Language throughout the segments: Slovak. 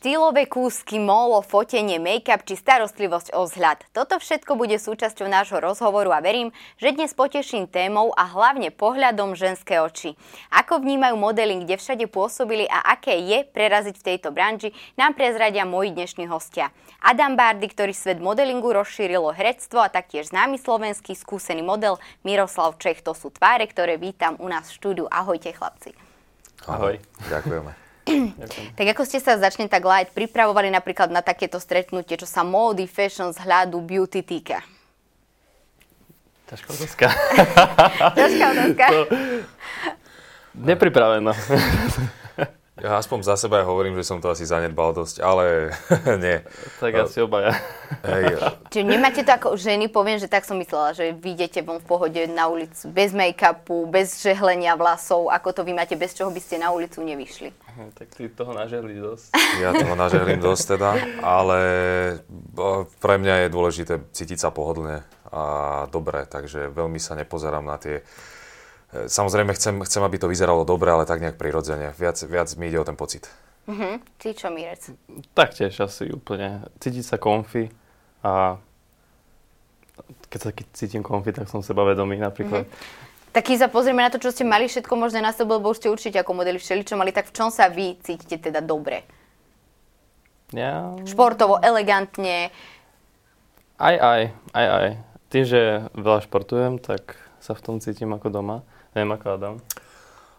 Štýlové kúsky, molo, fotenie, make-up či starostlivosť o vzhľad. Toto všetko bude súčasťou nášho rozhovoru a verím, že dnes poteším témou a hlavne pohľadom ženské oči. Ako vnímajú modeling, kde všade pôsobili a aké je preraziť v tejto branži, nám prezradia moji dnešní hostia. Adam Bardy, ktorý svet modelingu rozšírilo herectvo a taktiež známy slovenský skúsený model Miroslav Čech. To sú tváre, ktoré vítam u nás v štúdiu. Ahojte chlapci. Ahoj. Ďakujeme. Tak ako ste sa začne tak light pripravovali napríklad na takéto stretnutie, čo sa módy, fashion, vzhľadu, beauty týka? Ťažká otázka. Ťažká otázka. To... Nepripraveno. Ja aspoň za seba ja hovorím, že som to asi zanedbal dosť, ale nie. Tak asi obaja. Hej. Čiže nemáte to ako ženy, poviem, že tak som myslela, že vy idete von v pohode na ulicu bez make-upu, bez žehlenia vlasov, ako to vy máte, bez čoho by ste na ulicu nevyšli. Tak ty toho nažehli dosť. Ja toho nažehlím dosť teda, ale pre mňa je dôležité cítiť sa pohodlne a dobre, takže veľmi sa nepozerám na tie samozrejme, chcem, chcem, aby to vyzeralo dobre, ale tak nejak prirodzene. Viac, viac mi ide o ten pocit. Uh-huh. Ty čo, Mirec? Taktiež asi úplne. Cítiť sa komfy a keď sa cítim komfy, tak som sebavedomý napríklad. Uh-huh. Tak keď sa pozrieme na to, čo ste mali všetko možné na sebe, lebo už ste určite ako modeli všeličo mali, tak v čom sa vy cítite teda dobre? Ja... Športovo, elegantne? Aj, aj, aj, aj. Tým, že veľa športujem, tak sa v tom cítim ako doma. Adam.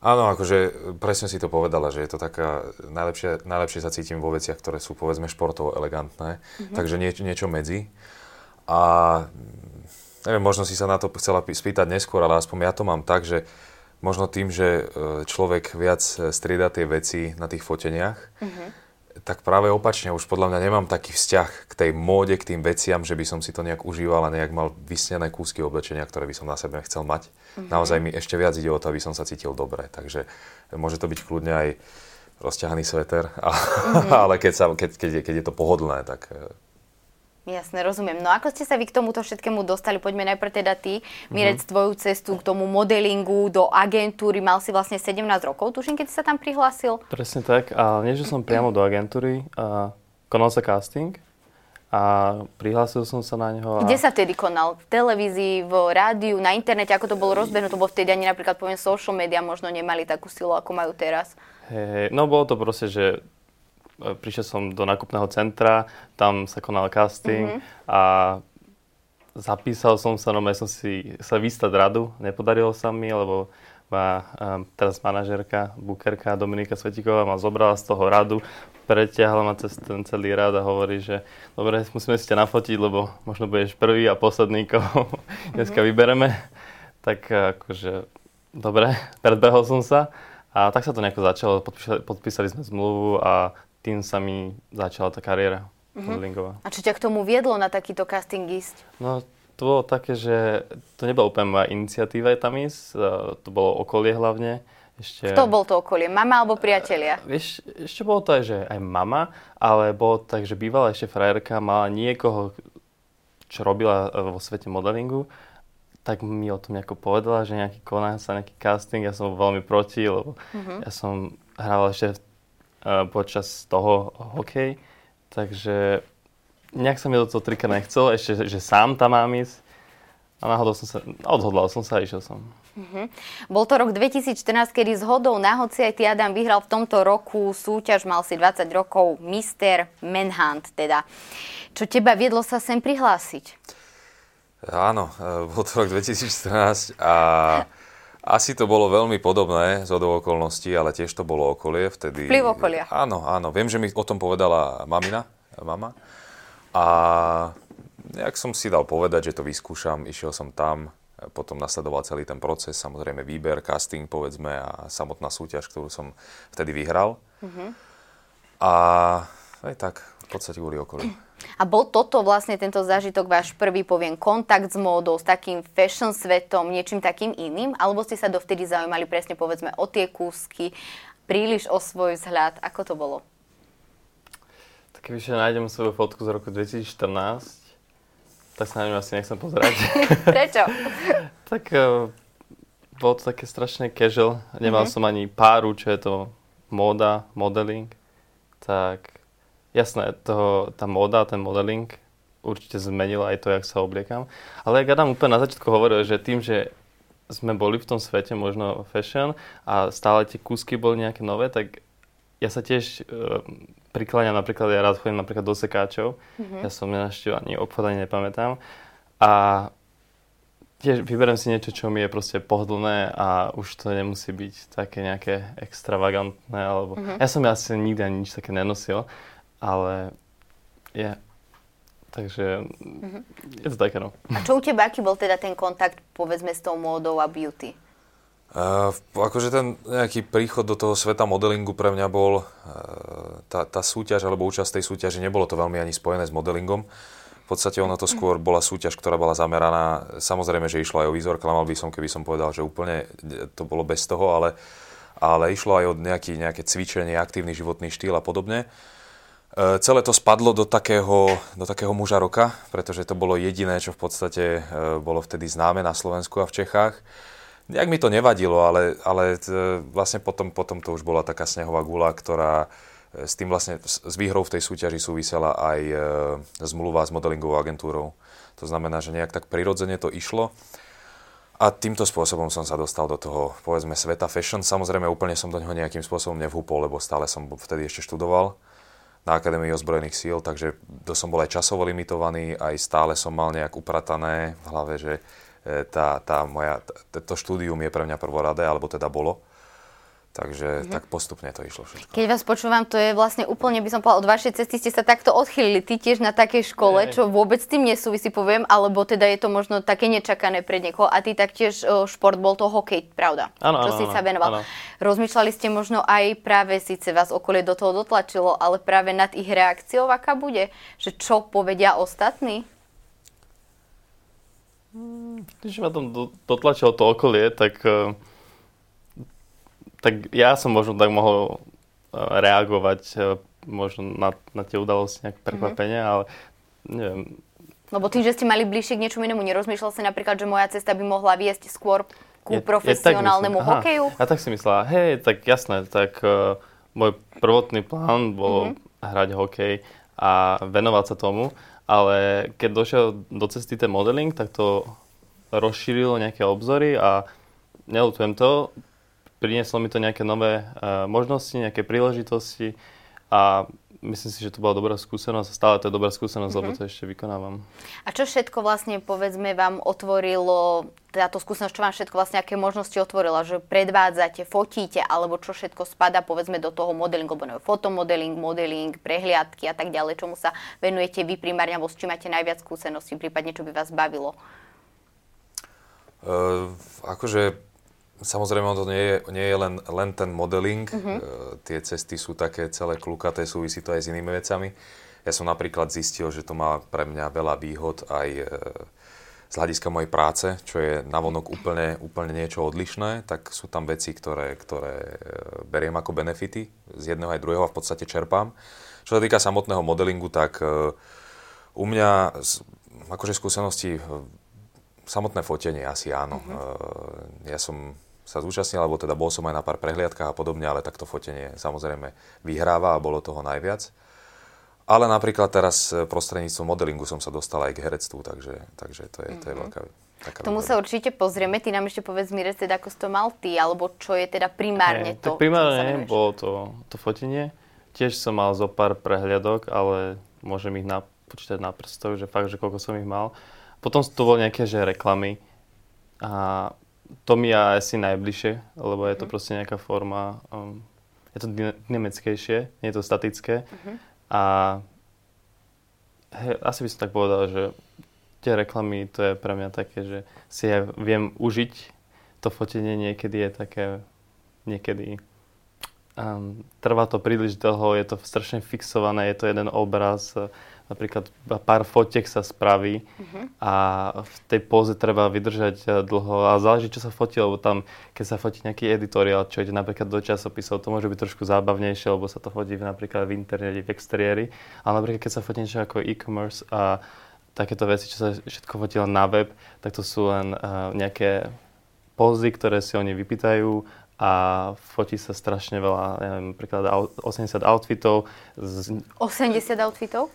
Áno, akože presne si to povedala, že je to taká, najlepšie, najlepšie sa cítim vo veciach, ktoré sú povedzme športovo elegantné, mm-hmm. takže niečo, niečo medzi. A neviem, možno si sa na to chcela spýtať neskôr, ale aspoň ja to mám tak, že možno tým, že e, človek viac strieda tie veci na tých foteniach, mm-hmm tak práve opačne, už podľa mňa nemám taký vzťah k tej móde, k tým veciam, že by som si to nejak užíval a nejak mal vysnené kúsky oblečenia, ktoré by som na sebe chcel mať. Mm-hmm. Naozaj mi ešte viac ide o to, aby som sa cítil dobre. Takže môže to byť kľudne aj rozťahaný sveter, a, mm-hmm. ale keď, sa, keď, keď, je, keď je to pohodlné, tak Jasne, rozumiem. No ako ste sa vy k tomuto všetkému dostali? Poďme najprv teda ty, Mirec, mm-hmm. tvoju cestu k tomu modelingu, do agentúry. Mal si vlastne 17 rokov, tuším, keď si sa tam prihlásil. Presne tak. A nie, že som priamo do agentúry. A konal sa casting a prihlásil som sa na neho. A... Kde sa vtedy konal? V televízii, v rádiu, na internete? Ako to bolo rozbehnuté? Bo vtedy ani napríklad poviem social media možno nemali takú silu, ako majú teraz. Hey, no bolo to proste, že prišiel som do nákupného centra, tam sa konal casting mm-hmm. a zapísal som sa, no som si sa vystať radu, nepodarilo sa mi, lebo má um, teraz manažerka, bukerka Dominika Svetiková ma zobrala z toho radu, preťahla ma cez ten celý rad a hovorí, že dobre, musíme si ťa nafotiť, lebo možno budeš prvý a posledný, koho dneska vybereme. Tak akože, dobre, predbehol som sa a tak sa to nejako začalo, podpísali, podpísali sme zmluvu a tým sa mi začala tá kariéra uh-huh. modelingová. A čo ťa k tomu viedlo na takýto casting ísť? No, to bolo také, že to nebola úplne moja iniciatíva tam ísť, to bolo okolie hlavne. Ešte... Kto bol to okolie? Mama alebo priatelia? Uh, vieš, ešte bolo to aj, že aj mama, ale bolo tak, že bývala ešte frajerka, mala niekoho, čo robila e, vo svete modelingu, tak mi o tom nejako povedala, že nejaký koná sa nejaký casting, ja som veľmi proti, lebo uh-huh. ja som hrával ešte počas toho hokej. Takže nejak sa mi do toho trika nechcel, ešte, že sám tam mám ísť. A náhodou som sa, odhodlal som sa a išiel som. Uh-huh. Bol to rok 2014, kedy s hodou náhodci aj ty Adam vyhral v tomto roku súťaž, mal si 20 rokov, Mr. Manhunt teda. Čo teba viedlo sa sem prihlásiť? Áno, e, bol to rok 2014 a asi to bolo veľmi podobné z okolností, ale tiež to bolo okolie vtedy. Vplyv okolia. Áno, áno. Viem, že mi o tom povedala mamina, mama. A nejak som si dal povedať, že to vyskúšam, išiel som tam, potom nasledoval celý ten proces, samozrejme výber, casting, povedzme, a samotná súťaž, ktorú som vtedy vyhral. Mm-hmm. A aj tak, podstate kvôli okolí. A bol toto vlastne tento zážitok váš prvý, poviem, kontakt s módou, s takým fashion svetom, niečím takým iným? Alebo ste sa dovtedy zaujímali presne, povedzme, o tie kúsky, príliš o svoj vzhľad? Ako to bolo? Tak keď nájdem svoju fotku z roku 2014, tak sa na ňu asi nechcem pozerať. Prečo? tak uh, bolo to také strašne casual. Nemal mm-hmm. som ani páru, čo je to móda, modeling. Tak jasné, to, tá móda, ten modeling určite zmenila aj to, jak sa obliekam. Ale jak Adam úplne na začiatku hovoril, že tým, že sme boli v tom svete možno fashion a stále tie kúsky boli nejaké nové, tak ja sa tiež uh, prikláňam napríklad, ja rád chodím napríklad do sekáčov, mm-hmm. ja som nenaštívil ani obchod, ani nepamätám. A tiež vyberiem si niečo, čo mi je proste pohodlné a už to nemusí byť také nejaké extravagantné, alebo... Mm-hmm. Ja som asi nikdy ani nič také nenosil, ale je... Takže mm-hmm. je to také, no. A čo u teba, aký bol teda ten kontakt, povedzme, s tou módou a beauty? Uh, akože ten nejaký príchod do toho sveta modelingu pre mňa bol uh, tá, tá súťaž alebo účasť tej súťaži, nebolo to veľmi ani spojené s modelingom. V podstate ono to skôr bola súťaž, ktorá bola zameraná, samozrejme, že išlo aj o výzor, klamal by som, keby som povedal, že úplne to bolo bez toho, ale, ale išlo aj o nejaký, nejaké cvičenie, aktívny životný štýl a podobne. Uh, celé to spadlo do takého, do takého muža roka, pretože to bolo jediné, čo v podstate uh, bolo vtedy známe na Slovensku a v Čechách. Nejak mi to nevadilo, ale, ale t, vlastne potom, potom to už bola taká snehová gula, ktorá e, s tým vlastne, s výhrou v tej súťaži súvisela aj e, zmluva s modelingovou agentúrou. To znamená, že nejak tak prirodzene to išlo. A týmto spôsobom som sa dostal do toho, povedzme, sveta fashion. Samozrejme, úplne som do neho nejakým spôsobom nevhúpol, lebo stále som vtedy ešte študoval na Akadémii ozbrojených síl, takže to som bol aj časovo limitovaný, aj stále som mal nejak upratané v hlave, že E, tá, tá moja, to štúdium je pre mňa prvoradé, alebo teda bolo. Takže mm-hmm. tak postupne to išlo všetko. Keď vás počúvam, to je vlastne úplne, by som povedala, od vašej cesty ste sa takto odchýlili. Ty tiež na takej škole, Nie. čo vôbec s tým nesúvisí, poviem, alebo teda je to možno také nečakané pre niekoho. A ty taktiež šport bol to hokej, pravda? Áno, Čo si sa venoval. Áno. Rozmýšľali ste možno aj práve, síce vás okolie do toho dotlačilo, ale práve nad ich reakciou, aká bude? Že čo povedia ostatní? Když ma tam dotlačilo to okolie, tak, eh, tak ja som možno tak mohol eh, reagovať eh, možno na, na tie udalosti nejak prekvapenie, mm-hmm. ale neviem. Lebo tým, že ste mali bližšie k niečomu inému, nerozmýšľal si napríklad, že moja cesta by mohla viesť skôr ku je, profesionálnemu je hokeju? Ja tak si myslela, hej, tak jasné, tak uh, môj prvotný plán bol mm-hmm. hrať hokej a venovať sa tomu ale keď došiel do cesty ten modeling, tak to rozšírilo nejaké obzory a nelutujem to, prinieslo mi to nejaké nové uh, možnosti, nejaké príležitosti a myslím si, že to bola dobrá skúsenosť a stále to je dobrá skúsenosť, mm-hmm. lebo mhm. to ešte vykonávam. A čo všetko vlastne, povedzme, vám otvorilo, táto skúsenosť, čo vám všetko vlastne, aké možnosti otvorila, že predvádzate, fotíte, alebo čo všetko spada, povedzme, do toho modelingu, alebo fotomodeling, modeling, prehliadky a tak ďalej, čomu sa venujete vy primárne, alebo s čím máte najviac skúseností, prípadne čo by vás bavilo? Uh, akože Samozrejme, to nie je, nie je len, len ten modeling. Mm-hmm. E, tie cesty sú také celé klukaté, súvisí to aj s inými vecami. Ja som napríklad zistil, že to má pre mňa veľa výhod aj e, z hľadiska mojej práce, čo je navonok úplne, úplne niečo odlišné, tak sú tam veci, ktoré, ktoré e, beriem ako benefity z jedného aj druhého a v podstate čerpám. Čo sa týka samotného modelingu, tak e, u mňa akože skúsenosti samotné fotenie asi áno. Mm-hmm. Ja som sa zúčastnil, alebo teda bol som aj na pár prehliadkách a podobne, ale takto fotenie samozrejme vyhráva a bolo toho najviac. Ale napríklad teraz e, prostredníctvom modelingu som sa dostal aj k herectvu, takže, takže to, je, to je mhm. veľká taká Tomu sa určite pozrieme. Ty nám ešte povedz mi recept, ako si to mal ty, alebo čo je teda primárne to. Tak primárne bolo to, to fotenie. Tiež som mal zo pár prehliadok, ale môžem ich napočítať na prstoch, že fakt, že koľko som ich mal. Potom to boli nejaké že reklamy a to mi je asi najbližšie, lebo je to mhm. proste nejaká forma, um, je to dynamickejšie, nie je to statické. Uh-huh. A hej, asi by som tak povedal, že tie reklamy, to je pre mňa také, že si ja viem užiť to fotenie niekedy je také, niekedy um, trvá to príliš dlho, je to strašne fixované, je to jeden obraz, napríklad pár fotiek sa spraví uh-huh. a v tej póze treba vydržať eh, dlho a záleží, čo sa fotí, lebo tam, keď sa fotí nejaký editoriál, čo ide napríklad do časopisov, to môže byť trošku zábavnejšie, lebo sa to fotí napríklad v internete, v exteriéri, ale napríklad keď sa fotí niečo ako e-commerce a takéto veci, čo sa všetko fotí len na web, tak to sú len uh, nejaké pózy, ktoré si oni vypýtajú a fotí sa strašne veľa, ja neviem, napríklad 80 outfitov. Z... 80 outfitov?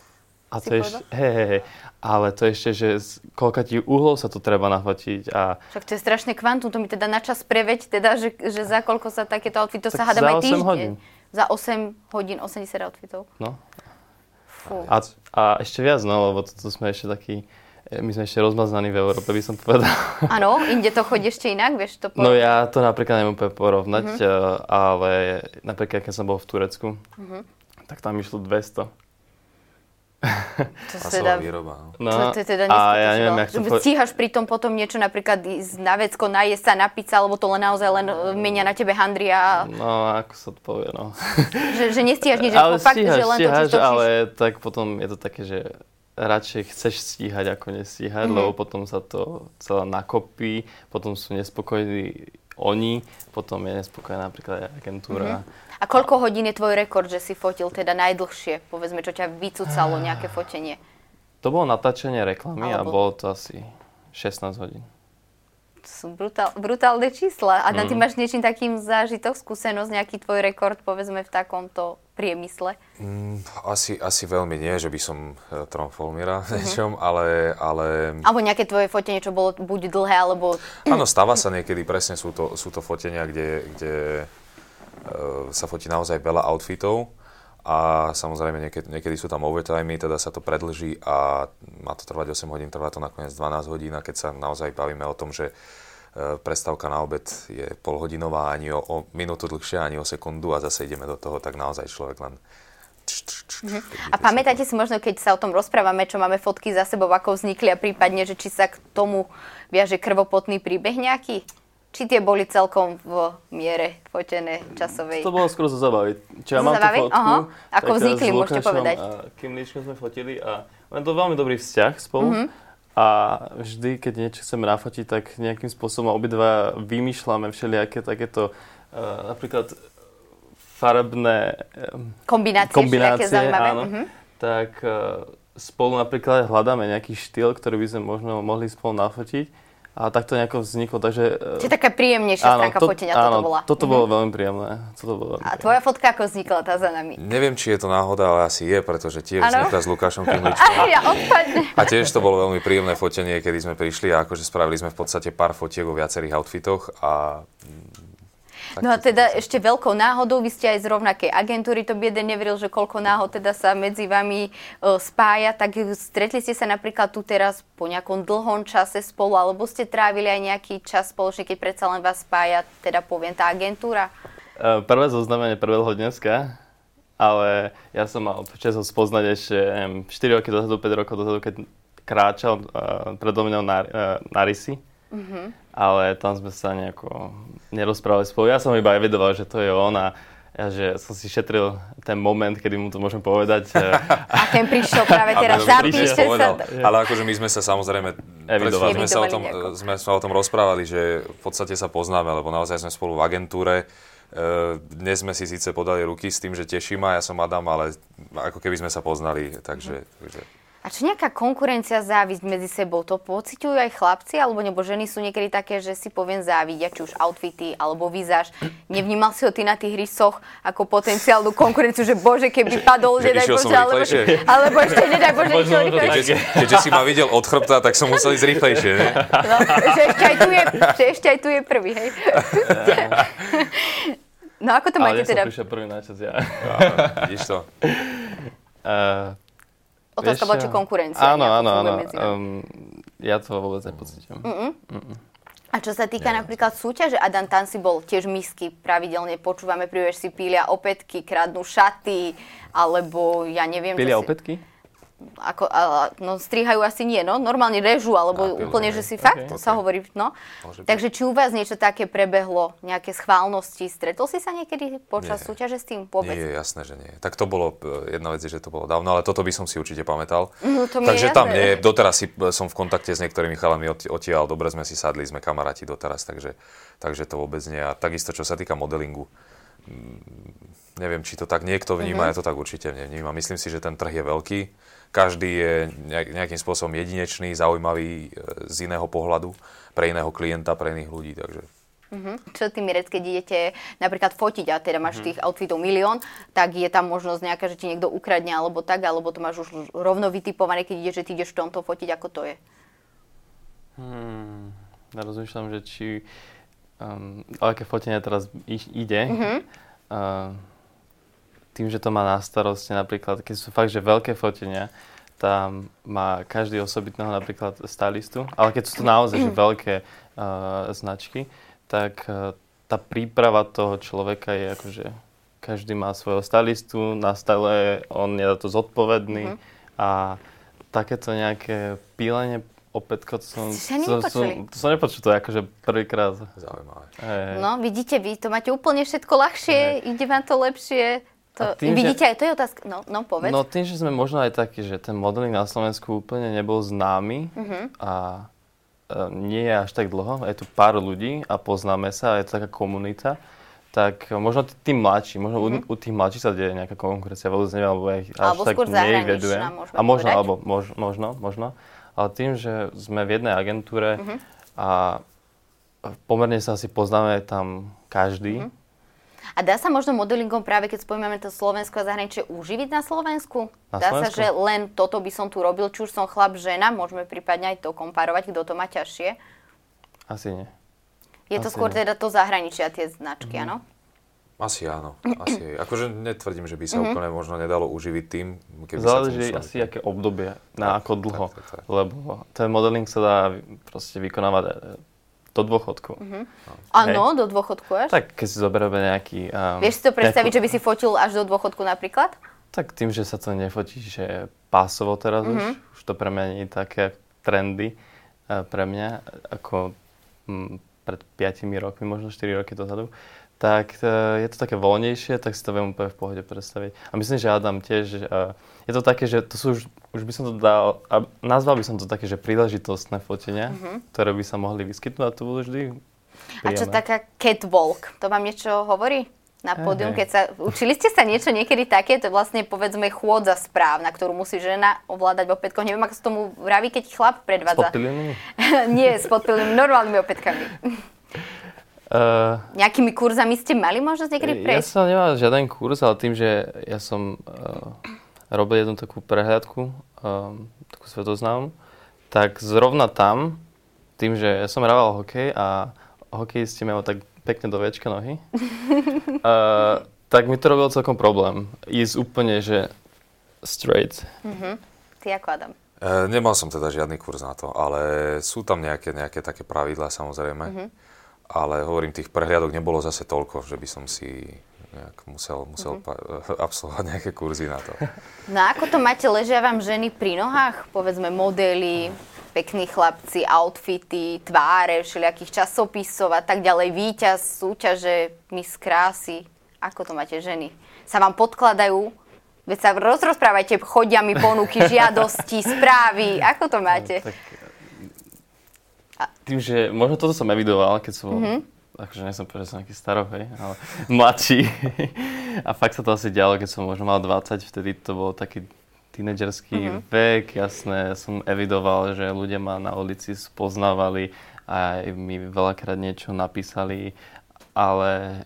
A to ešte, hej, hej, hej, ale to ešte, že z koľka ti uhlov sa to treba nafotiť a... Však to je strašné kvantum, to mi teda na čas preveď, teda, že, že za koľko sa takéto outfitov sa hádam aj týždeň. hodín. Za 8 hodín 80 outfitov. No. Fú. A, a ešte viac, no, lebo to, to sme ešte takí E, my sme ešte rozmaznaní v Európe, by som povedal. Áno, inde to chodí ešte inak, vieš to porovnať? No ja to napríklad neviem úplne porovnať, uh-huh. ale napríklad keď som bol v Turecku, uh-huh. tak tam išlo 200. To teda, výroba. No. no to, to je teda a ja neviem, jak to po... Stíhaš pri tom potom niečo napríklad ísť na vecko, najesť sa, napiť sa, alebo to len naozaj len e, menia na tebe handria. No, ako sa to povie, no. že, že nestíhaš nič, ale fakt, stíhaš, že len stíhaš, to, ale tak potom je to také, že radšej chceš stíhať, ako nestíhať, mm-hmm. lebo potom sa to celé nakopí, potom sú nespokojní oni, potom je nespokojná napríklad aj agentúra. Mm-hmm. A koľko hodín je tvoj rekord, že si fotil teda najdlhšie? Povedzme, čo ťa vycúcalo nejaké fotenie. To bolo natáčanie reklamy Alebo... a bolo to asi 16 hodín sú brutál, brutálne čísla. A mm. ty máš niečím takým zážitok, skúsenosť, nejaký tvoj rekord, povedzme, v takomto priemysle? Mm, asi, asi veľmi nie, že by som uh, tromfol Mira mm-hmm. niečom, ale, ale... Alebo nejaké tvoje fotenie, čo bolo buď dlhé, alebo... Áno, stáva sa niekedy, presne sú to, sú to fotenia, kde, kde uh, sa fotí naozaj veľa outfitov a samozrejme niekedy, niekedy sú tam overtimey, teda sa to predlží a má to trvať 8 hodín, trvá to nakoniec 12 hodín a keď sa naozaj bavíme o tom, že e, prestávka na obed je polhodinová, ani o, o minútu dlhšia, ani o sekundu a zase ideme do toho, tak naozaj človek len Mhm. A pamätáte si možno, keď sa o tom rozprávame, čo máme fotky za sebou, ako vznikli a prípadne, že či sa k tomu viaže krvopotný príbeh nejaký? či tie boli celkom v miere fotené časovej. To bolo skôr zo zabavy. Či ja mám tú fotku. Aha. Ako vznikli, môžete povedať. A Kim Líčkom sme fotili a máme to veľmi dobrý vzťah spolu. Mm-hmm. A vždy, keď niečo chceme nafotiť, tak nejakým spôsobom obidva vymýšľame všelijaké takéto uh, napríklad farebné uh, kombinácie, kombinácie zaujímavé. Áno, mm-hmm. tak uh, spolu napríklad hľadáme nejaký štýl, ktorý by sme možno mohli spolu nafotiť a tak to nejako vzniklo, takže... E, Čiže taká príjemnejšia áno, stránka to, fotenia áno, toto bola. toto bolo mm-hmm. veľmi príjemné. Toto bolo veľmi a tvoja fotka ako vznikla tá za nami? Neviem, či je to náhoda, ale asi je, pretože tiež ano? vznikla s Lukášom Kimličkom. ja a tiež to bolo veľmi príjemné fotenie, kedy sme prišli a akože spravili sme v podstate pár fotiek vo viacerých outfitoch a No a teda ešte veľkou náhodou, vy ste aj z rovnakej agentúry, to by jeden neveril, že koľko náhod teda sa medzi vami uh, spája, tak stretli ste sa napríklad tu teraz po nejakom dlhom čase spolu, alebo ste trávili aj nejaký čas spoločne, keď predsa len vás spája, teda poviem, tá agentúra? Uh, prvé zoznamenie prvého dneska, ale ja som mal čas ho spoznať ešte neviem, 4 roky dozadu, 5 rokov dozadu, keď kráčal uh, predo mňou na, uh, na rysy. Mm-hmm ale tam sme sa nejako nerozprávali spolu. Ja som iba evidoval, že to je on a ja, že som si šetril ten moment, kedy mu to môžem povedať. A ten prišiel práve teraz, zapíšte sa. Ale akože my sme sa samozrejme, sme sa, o tom, sme sa o tom rozprávali, že v podstate sa poznáme, lebo naozaj sme spolu v agentúre. E, dnes sme si síce podali ruky s tým, že teší ma, ja som Adam, ale ako keby sme sa poznali, takže... takže a čo nejaká konkurencia, závisť medzi sebou, to pociťujú aj chlapci, alebo nebo ženy sú niekedy také, že si poviem závidia, či už outfity, alebo vizáž. Nevnímal si ho ty na tých rysoch ako potenciálnu konkurenciu, že bože, keby padol, nedaj bože, alebo, alebo ešte nedaj bože, išiel rýchlejšie. Keďže si ma videl od chrbta, tak som musel ísť rýchlejšie, ne? No, že ešte aj tu je, že ešte aj tu je prvý, hej. No ako to máte teda? Ale ja som prišiel prvý na čas, ja. Vidíš to? Uh, Otázka bola, či konkurencia. Áno, áno, áno. Um, ja to vôbec nepocítim. A čo sa týka Nie. napríklad súťaže, Adam tam si bol tiež misky, pravidelne počúvame, pri si pília opätky, kradnú šaty, alebo ja neviem... Pília si... opätky? Ako, a, no strihajú asi nie, no, normálne režu, alebo a, úplne, že si okay, fakt, okay. sa hovorí, no. Môže Takže či u vás niečo také prebehlo, nejaké schválnosti, stretol si sa niekedy počas nie. súťaže s tým vôbec? Nie, jasné, že nie. Tak to bolo, e, jedna vec je, že to bolo dávno, ale toto by som si určite pamätal. No, to mi takže tam nie, doteraz si, e, som v kontakte s niektorými chalami odtiaľ, dobre sme si sadli, sme kamaráti doteraz, takže, takže to vôbec nie. A takisto, čo sa týka modelingu, mm, neviem, či to tak niekto vníma, mm-hmm. ja to tak určite nevnímam. Myslím si, že ten trh je veľký každý je nejakým spôsobom jedinečný, zaujímavý e, z iného pohľadu pre iného klienta, pre iných ľudí. Takže... Uh-huh. Čo ty, Mirec, keď idete napríklad fotiť a teda máš uh-huh. tých outfitov milión, tak je tam možnosť nejaká, že ti niekto ukradne alebo tak, alebo to máš už rovno vytipované, keď ideš, že ty ideš v tomto fotiť, ako to je? Hmm, ja rozmýšľam, že či um, o aké fotenie teraz ide. Uh-huh. Uh, tým, že to má na starosti napríklad, keď sú fakt, že veľké fotenia, tam má každý osobitného napríklad stylistu, ale keď sú to naozaj že veľké uh, značky, tak uh, tá príprava toho človeka je akože každý má svojho stylistu, na style on je za to zodpovedný uh-huh. a takéto nejaké pílenie opätko, to som, to, som, to som nepočul, to je akože prvýkrát. Zaujímavé. Hey. No, vidíte, vy to máte úplne všetko ľahšie, hey. ide vám to lepšie. To, tým, vidíte, že, aj to je otázka. No, no, povedz. No tým, že sme možno aj takí, že ten modeling na Slovensku úplne nebol známy uh-huh. a e, nie je až tak dlho, je tu pár ľudí a poznáme sa, je to taká komunita, tak možno tým mladší, možno uh-huh. u, u tých mladších sa deje nejaká konkurencia, vôbec neviem, alebo ja ich až alebo tak nevedujem. A možno, alebo mož, možno, možno. Ale tým, že sme v jednej agentúre uh-huh. a pomerne sa asi poznáme tam každý, uh-huh a dá sa možno modelingom práve, keď spomíname to Slovensko a zahraničie, uživiť na Slovensku? Na dá Slovensku? sa, že len toto by som tu robil, či už som chlap, žena, môžeme prípadne aj to komparovať, kto to má ťažšie? Asi nie. Je to skôr nie. teda to zahraničia, tie značky, mm-hmm. áno? Asi áno, asi. Akože netvrdím, že by sa mm-hmm. úplne možno nedalo uživiť tým, keby Záleží sa asi, aké obdobie, na tak, ako dlho. Tak, tak, tak. Lebo ten modeling sa dá proste vykonávať do dôchodku. Uh-huh. Áno, do dôchodku až? Tak keď si zoberieme nejaký... Um, Vieš si to predstaviť, nejakú... že by si fotil až do dôchodku napríklad? Tak tým, že sa to nefotí, že pásovo teraz uh-huh. už, už to pre mňa nie je také trendy uh, pre mňa, ako m, pred 5 rokmi, možno 4 roky dozadu tak uh, je to také voľnejšie, tak si to viem úplne v pohode predstaviť. A myslím, že Adam tiež, uh, je to také, že to sú už, už by som to dal, a nazval by som to také, že príležitostné fotenia, mm-hmm. ktoré by sa mohli vyskytnúť a to budú vždy príjemné. A čo taká catwalk, to vám niečo hovorí? Na pódium, keď sa, učili ste sa niečo niekedy také, to je vlastne povedzme chôdza správ, na ktorú musí žena ovládať opätkom. Neviem, ako sa tomu vraví, keď chlap predvádza. S Nie, s podpilenými, normálnymi opätkami. Uh, Nejakými kurzami ste mali možnosť niekedy prejsť? Ja som nemal žiaden kurz, ale tým, že ja som uh, robil jednu takú prehľadku, um, takú svetoznámu, tak zrovna tam, tým, že ja som hrával hokej a hokejisti majú tak pekne do väčka nohy, uh, tak mi to robil celkom problém. Ísť úplne, že straight. Uh-huh. Ty ako Adam? Uh, nemal som teda žiadny kurz na to, ale sú tam nejaké, nejaké také pravidlá samozrejme. Uh-huh ale hovorím, tých prehliadok nebolo zase toľko, že by som si nejak musel, musel mm-hmm. absolvovať nejaké kurzy na to. No a ako to máte, ležia vám ženy pri nohách? Povedzme modely, pekní chlapci, outfity, tváre, všelijakých časopisov a tak ďalej, víťaz, súťaže, mis krásy. Ako to máte ženy? Sa vám podkladajú? Veď sa rozprávajte, chodia mi ponuky, žiadosti, správy. Ako to máte? No, tak tým, že možno toto som evidoval, keď som mm-hmm. Akože nie som povedal, že som nejaký starok, hej, ale mladší. a fakt sa to asi dialo, keď som možno mal 20, vtedy to bol taký tínedžerský mm-hmm. vek, jasné, som evidoval, že ľudia ma na ulici spoznávali a mi veľakrát niečo napísali, ale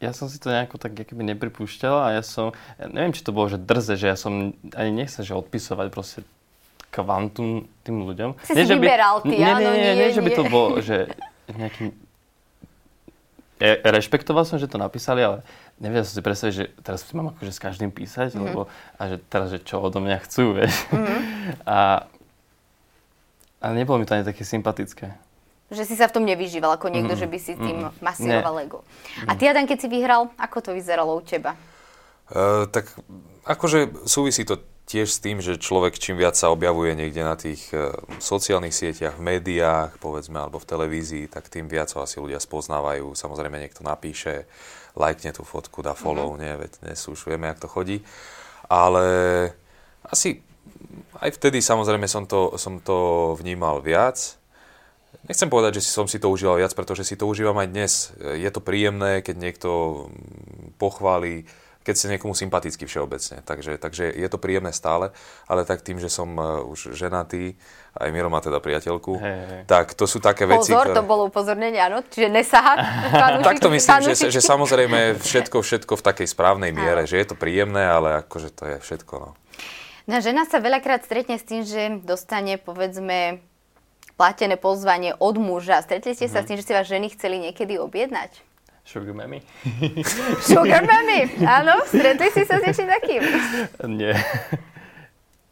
ja som si to nejako tak keby nepripúšťal a ja som, ja neviem, či to bolo, že drze, že ja som ani nechcel, že odpisovať proste kvantum tým ľuďom. Si nie, si vyberal by, ty, nie, áno, nie, nie, nie, nie, že by to bolo, že nejaký... Ja, rešpektoval som, že to napísali, ale nevedel som si predstaviť, že teraz si mám akože s každým písať, mm-hmm. lebo, a že teraz, že čo odo mňa chcú, vieš. Mm-hmm. A, a nebolo mi to ani také sympatické. Že si sa v tom nevyžíval ako niekto, mm-hmm. že by si tým mm-hmm. masíroval ego. A ty, Adam, keď si vyhral, ako to vyzeralo u teba? Uh, tak akože súvisí to tiež s tým, že človek čím viac sa objavuje niekde na tých uh, sociálnych sieťach, v médiách, povedzme, alebo v televízii, tak tým viac ho asi ľudia spoznávajú. Samozrejme, niekto napíše, lajkne tú fotku, dá follow, mm-hmm. nie, veď dnes už vieme, jak to chodí. Ale asi aj vtedy samozrejme som to, som to vnímal viac. Nechcem povedať, že som si to užíval viac, pretože si to užívam aj dnes. Je to príjemné, keď niekto pochváli keď ste niekomu sympatický všeobecne. Takže, takže je to príjemné stále, ale tak tým, že som uh, už ženatý, aj Miro má teda priateľku, Hej, hej. tak to sú také veci, Pozor, to ktoré... bolo upozornenie, áno, čiže nesaha. Tak to myslím, že, že samozrejme všetko, všetko v takej správnej miere, že je to príjemné, ale akože to je všetko, no. No, žena sa veľakrát stretne s tým, že dostane, povedzme, platené pozvanie od muža. Stretli ste sa s tým, že si vás ženy chceli niekedy objednať? Sugar Mami? Sugar mommy, áno? Stretli ste sa s niečím takým? Nie.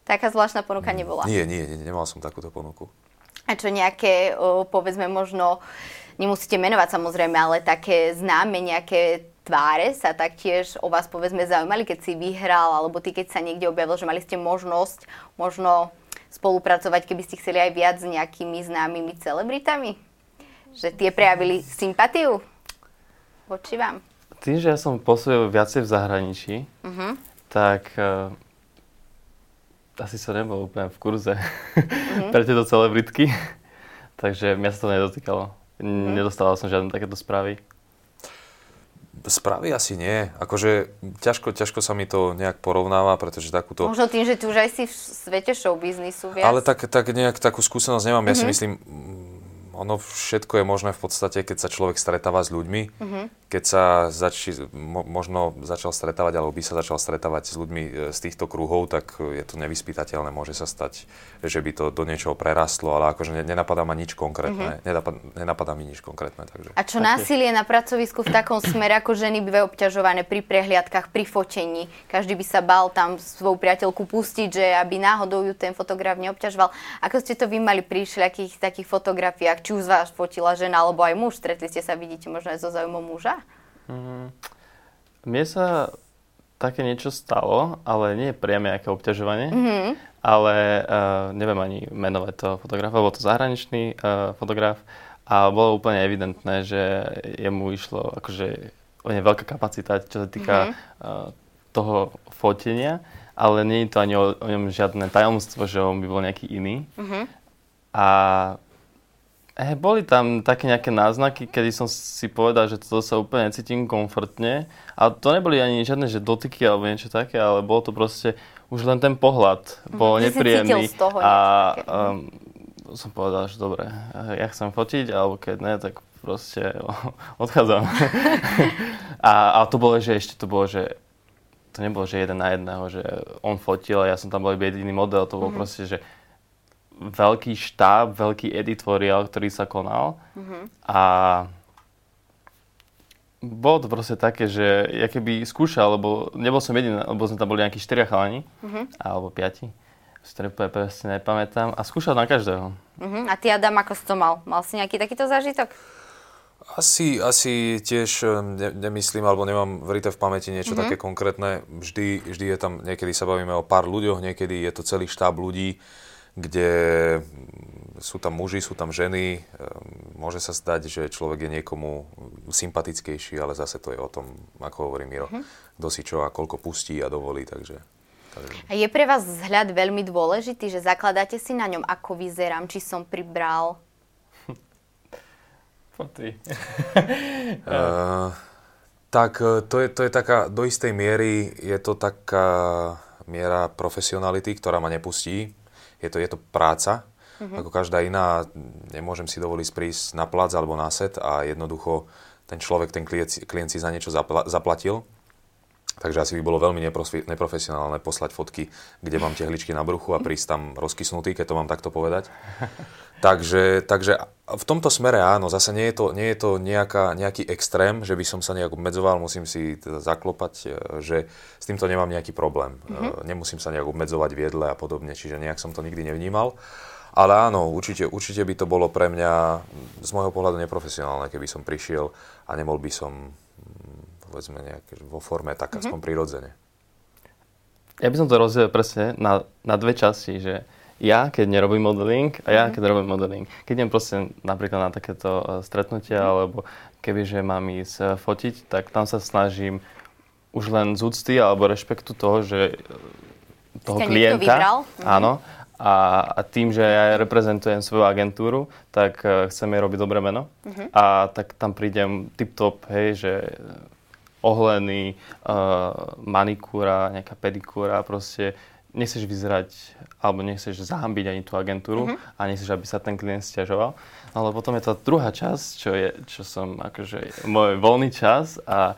Taká zvláštna ponuka nebola. Nie, nie, nie, nemal som takúto ponuku. A čo nejaké, o, povedzme, možno, nemusíte menovať samozrejme, ale také známe nejaké tváre sa taktiež o vás povedzme zaujímali, keď si vyhral, alebo ty, keď sa niekde objavil, že mali ste možnosť možno spolupracovať, keby ste chceli aj viac s nejakými známymi celebritami? Že tie prejavili sympatiu voči vám? Tým, že ja som pôsobil viacej v zahraničí, Mhm. tak uh, asi som nebol úplne v kurze pre tieto celebritky. Takže mňa sa to nedotýkalo. Nedostával som žiadne takéto správy. Správy asi nie. Akože ťažko, ťažko sa mi to nejak porovnáva, pretože takúto... Možno tým, že tu už aj si v svete showbiznisu viac. Ale tak, tak nejak takú skúsenosť nemám. Ja si myslím, mm, ono všetko je možné v podstate, keď sa človek stretáva s ľuďmi. Keď sa zači, mo, možno začal stretávať, alebo by sa začal stretávať s ľuďmi e, z týchto kruhov, tak je to nevyspytateľné. Môže sa stať, že by to do niečoho prerastlo, ale akože ne- nenapadá ma nič konkrétne. Nenapadá, nenapadá mi nič konkrétne. Takže. A čo násilie na pracovisku v takom smere, ako ženy bývajú obťažované pri prehliadkach, pri fotení. Každý by sa bal tam svoju priateľku pustiť, že aby náhodou ju ten fotograf neobťažoval. Ako ste to vy mali pri všelijakých takých fotografiách, či už z vás fotila žena, alebo aj muž, stretli ste sa, vidíte možno aj so zaujímom muža? Mne sa také niečo stalo, ale nie priame aké obťažovanie, Mhm. ale uh, neviem ani menovať toho fotografa, bol to zahraničný uh, fotograf a bolo úplne evidentné, že jemu išlo akože o ne veľká kapacita, čo sa týka Mhm. uh, toho fotenia, ale nie je to ani o, o ňom žiadne tajomstvo, že on by bol nejaký iný. Mhm. A eh, boli tam také nejaké náznaky, kedy som si povedal, že toto sa úplne necítim komfortne. A to neboli ani žiadne že dotyky alebo niečo také, ale bol to proste už len ten pohľad bol si nepríjemný. z toho a um, som povedal, že dobre, ja chcem fotiť, alebo keď ne, tak proste odchádzam. a, a to bolo, že ešte to bolo, že to nebolo, že jeden na jedného, že on fotil a ja som tam bol iba jediný model, to bolo proste, že veľký štáb, veľký editoriál, ktorý sa konal a bolo to proste také, že ja keby skúšal, lebo nebol som jediný, lebo sme tam boli nejakí štyria chalani, alebo piati, si to presne nepamätám, a skúšal na každého. Mhm. A ty, Adam, ako si to mal? Mal si nejaký takýto zážitok? Asi, asi tiež ne, nemyslím, alebo nemám vrité v pamäti niečo Mhm. také konkrétne. Vždy, vždy je tam, niekedy sa bavíme o pár ľuďoch, niekedy je to celý štáb ľudí, kde sú tam muži, sú tam ženy. Ehm, Môže sa stať, že človek je niekomu sympatickejší, ale zase to je o tom, ako hovorí Miro, Mhm. kto si čo a koľko pustí a dovolí, takže... takže... A je pre vás vzhľad veľmi dôležitý, že zakladáte si na ňom, ako vyzerám, či som pribral? Foty. Uh, tak e, to je, to je taká, do istej miery je to taká miera profesionality, ktorá ma nepustí. Je to, je to práca, ako každá iná. Nemôžem si dovoliť prísť na plac alebo na set a jednoducho ten človek, ten klient, klient si za niečo zapla- zaplatil. Takže asi by bolo veľmi neprofesionálne poslať fotky, kde mám tehličky na bruchu a prísť tam rozkysnutý, keď to mám takto povedať. Takže, takže v tomto smere áno, zase nie je to, nie je to nejaká, nejaký extrém, že by som sa nejak obmedzoval, musím si teda zaklopať, e, že s týmto nemám nejaký problém. Mm-hmm. Nemusím sa nejak obmedzovať v jedle a podobne, čiže nejak som to nikdy nevnímal. Ale áno, určite, určite by to bolo pre mňa z môjho pohľadu neprofesionálne, keby som prišiel a nebol by som povedzme nejak vo forme tak aspoň prirodzene. Ja by som to rozdelil presne na, na dve časti, že ja, keď nerobím modeling a ja, keď robím modeling. Keď idem proste napríklad na takéto e, stretnutia, alebo kebyže mám ísť e, fotiť, tak tam sa snažím už len z úcty alebo rešpektu toho, že e, toho klienta. vybral? Mhm. Áno. A, a tým, že ja reprezentujem svoju agentúru, tak uh, chceme robiť dobré meno. Mhm. A tak tam prídem tip-top, hej, že ohlený, uh, manikúra, nejaká pedikúra, proste nechceš vyzerať alebo nechceš zahambiť ani tú agentúru mm-hmm. a nechceš, aby sa ten klient stiažoval. Ale potom je tá druhá časť, čo, je, čo som akože môj voľný čas a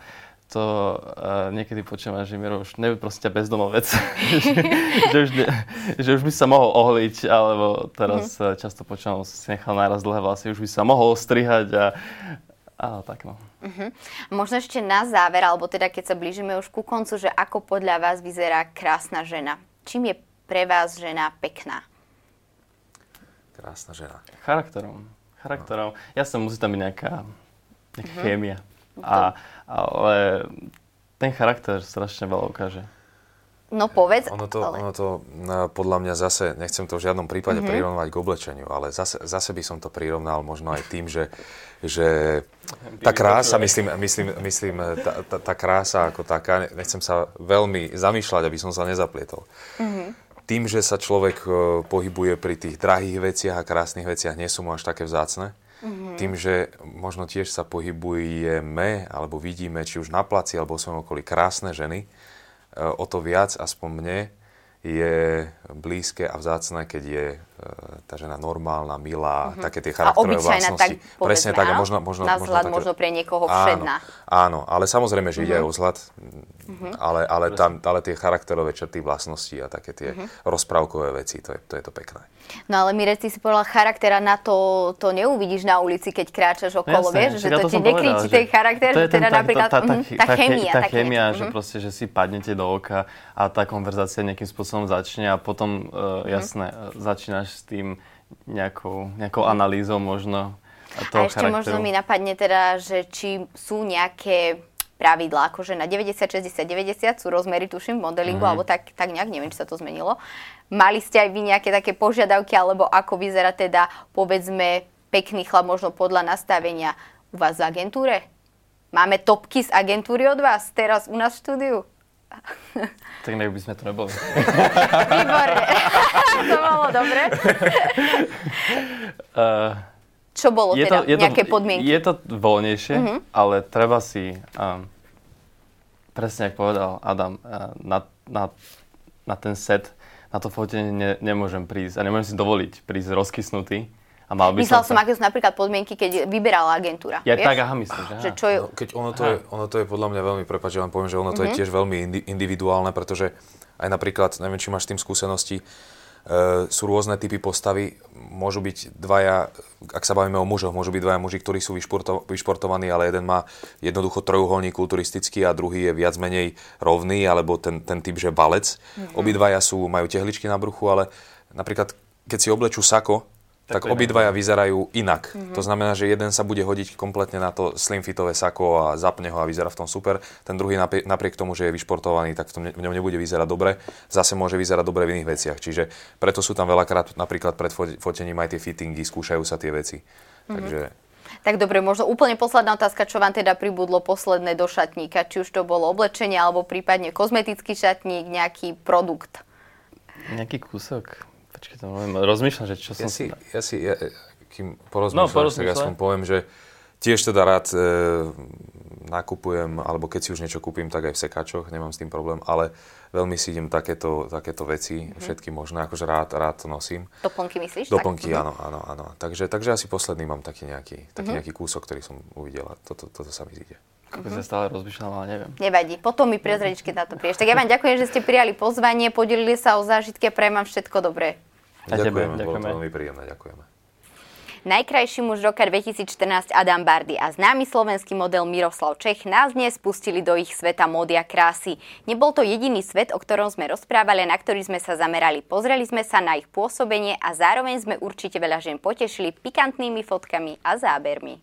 to uh, niekedy počúvam, že Miro už nevie proste bezdomovec, že, že, už ne, že už by sa mohol ohliť, alebo teraz mm-hmm. často počúvam, si nechal náraz dlhé vlasy, už by sa mohol strihať a, a tak no. Uh-huh. Možno ešte na záver, alebo teda keď sa blížime už ku koncu, že ako podľa vás vyzerá krásna žena? Čím je pre vás žena pekná? Krásna žena. Charakterom. Charakterom. Ja som musí tam byť nejaká, nejaká uh-huh. chémia. A, ale ten charakter strašne veľa ukáže. No povedz. Ono to, ale... ono to no, podľa mňa zase, nechcem to v žiadnom prípade mm-hmm. prirovnať k oblečeniu, ale zase, zase by som to prirovnal možno aj tým, že, že tá krása, myslím, myslím, myslím tá, tá, tá krása ako taká, nechcem sa veľmi zamýšľať, aby som sa nezaplietol. Mm-hmm. Tým, že sa človek e, pohybuje pri tých drahých veciach a krásnych veciach, nie sú mu až také vzácne. Mm-hmm. Tým, že možno tiež sa pohybujeme, alebo vidíme, či už na placi, alebo v svojom okolí krásne ženy, o to viac, aspoň mne, je blízke a vzácne, keď je e, tá žena normálna, milá, uh-huh. také tie charakterové vlastnosti. Tak, povedzme, Presne tak, a možno, možno, na vzhľad možno, také, možno pre niekoho všedná. Áno, áno, ale samozrejme, že ide aj o vzhľad, uh-huh. ale, ale, tam, ale tie charakterové črty vlastnosti a také tie uh-huh. rozprávkové veci, to je, to je to pekné. No ale Mirec, ty si povedal charaktera na to, to neuvidíš na ulici, keď kráčaš okolo, Jasne, vieš, že to, to ti nekričí ten charakter, že teda napríklad tá, tá, chémia. Tá chémia, že proste, že si padnete do oka a tá konverzácia nejakým spôsobom začne a potom, uh, jasné, začínaš s tým nejakou, nejakou analýzou možno. A, toho a ešte charakteru. možno mi napadne teda, že či sú nejaké pravidlá, akože na 90, 60, 90 sú rozmery, tuším, v modelingu, mm-hmm. alebo tak, tak nejak, neviem, či sa to zmenilo. Mali ste aj vy nejaké také požiadavky, alebo ako vyzerá teda, povedzme, pekný chlap, možno podľa nastavenia u vás v agentúre? Máme topky z agentúry od vás teraz u nás v štúdiu? Tak nech by sme to neboli. Výborne. to bolo dobre. Uh, Čo bolo je teda? To, je Nejaké to, podmienky? Je to voľnejšie, uh-huh. ale treba si, um, presne ako povedal Adam, uh, na, na, na ten set, na to fotenie ne, nemôžem prísť a nemôžem si dovoliť prísť rozkysnutý a mal by Myslel som, som aké sú napríklad podmienky, keď vyberala agentúra. Ja vieš? tak, aha, myslím, že, že čo je... No, keď ono to, je, ono to je podľa mňa veľmi, prepáč, že vám poviem, že ono to mm-hmm. je mhm. tiež veľmi individuálne, pretože aj napríklad, neviem, či máš s tým skúsenosti, Uh, sú rôzne typy postavy. Môžu byť dvaja, ak sa bavíme o mužoch, môžu byť dvaja muži, ktorí sú vyšporto, vyšportovaní, ale jeden má jednoducho trojuholník kulturistický a druhý je viac menej rovný, alebo ten, ten typ, že valec. Mm-hmm. Obidvaja sú, majú tehličky na bruchu, ale napríklad keď si oblečú sako, tak, tak obidvaja vyzerajú inak. Mm-hmm. To znamená, že jeden sa bude hodiť kompletne na to slim fitové sako a zapne ho a vyzerá v tom super. Ten druhý napriek, napriek tomu, že je vyšportovaný, tak v, tom, v ňom nebude vyzerať dobre. Zase môže vyzerať dobre v iných veciach. Čiže preto sú tam veľakrát napríklad pred fotením aj tie fittingy, skúšajú sa tie veci. Mm-hmm. Takže tak dobre, možno úplne posledná otázka, čo vám teda pribudlo posledné do šatníka, či už to bolo oblečenie, alebo prípadne kozmetický šatník, nejaký produkt. Nejaký kúsok Počkej, to rozmýšľam, že čo ja som si... Ja si, ja, kým porozmýšľam, no, tak ja som poviem, že tiež teda rád e, nakupujem, alebo keď si už niečo kúpim, tak aj v sekačoch, nemám s tým problém, ale veľmi si idem takéto, takéto veci, mm-hmm. všetky možné, akože rád, rád to nosím. Doplnky myslíš? Doplnky, tak? áno, áno, áno. Takže, takže asi posledný mám taký nejaký, taký mm-hmm. nejaký kúsok, ktorý som uvidela. Toto, toto sa mi zíde. Ako mm-hmm. sa stále rozmýšľam, ale neviem. Nevadí, potom mi prezrediš, keď na to prídeš. Tak ja vám ďakujem, že ste prijali pozvanie, podelili sa o zážitky a prajem vám všetko dobré. A ďakujeme, tebe, bolo to veľmi príjemné, ďakujeme. Najkrajší muž roka 2014 Adam Bardy a známy slovenský model Miroslav Čech nás dnes spustili do ich sveta módy a krásy. Nebol to jediný svet, o ktorom sme rozprávali, na ktorý sme sa zamerali. Pozreli sme sa na ich pôsobenie a zároveň sme určite veľa žien potešili pikantnými fotkami a zábermi.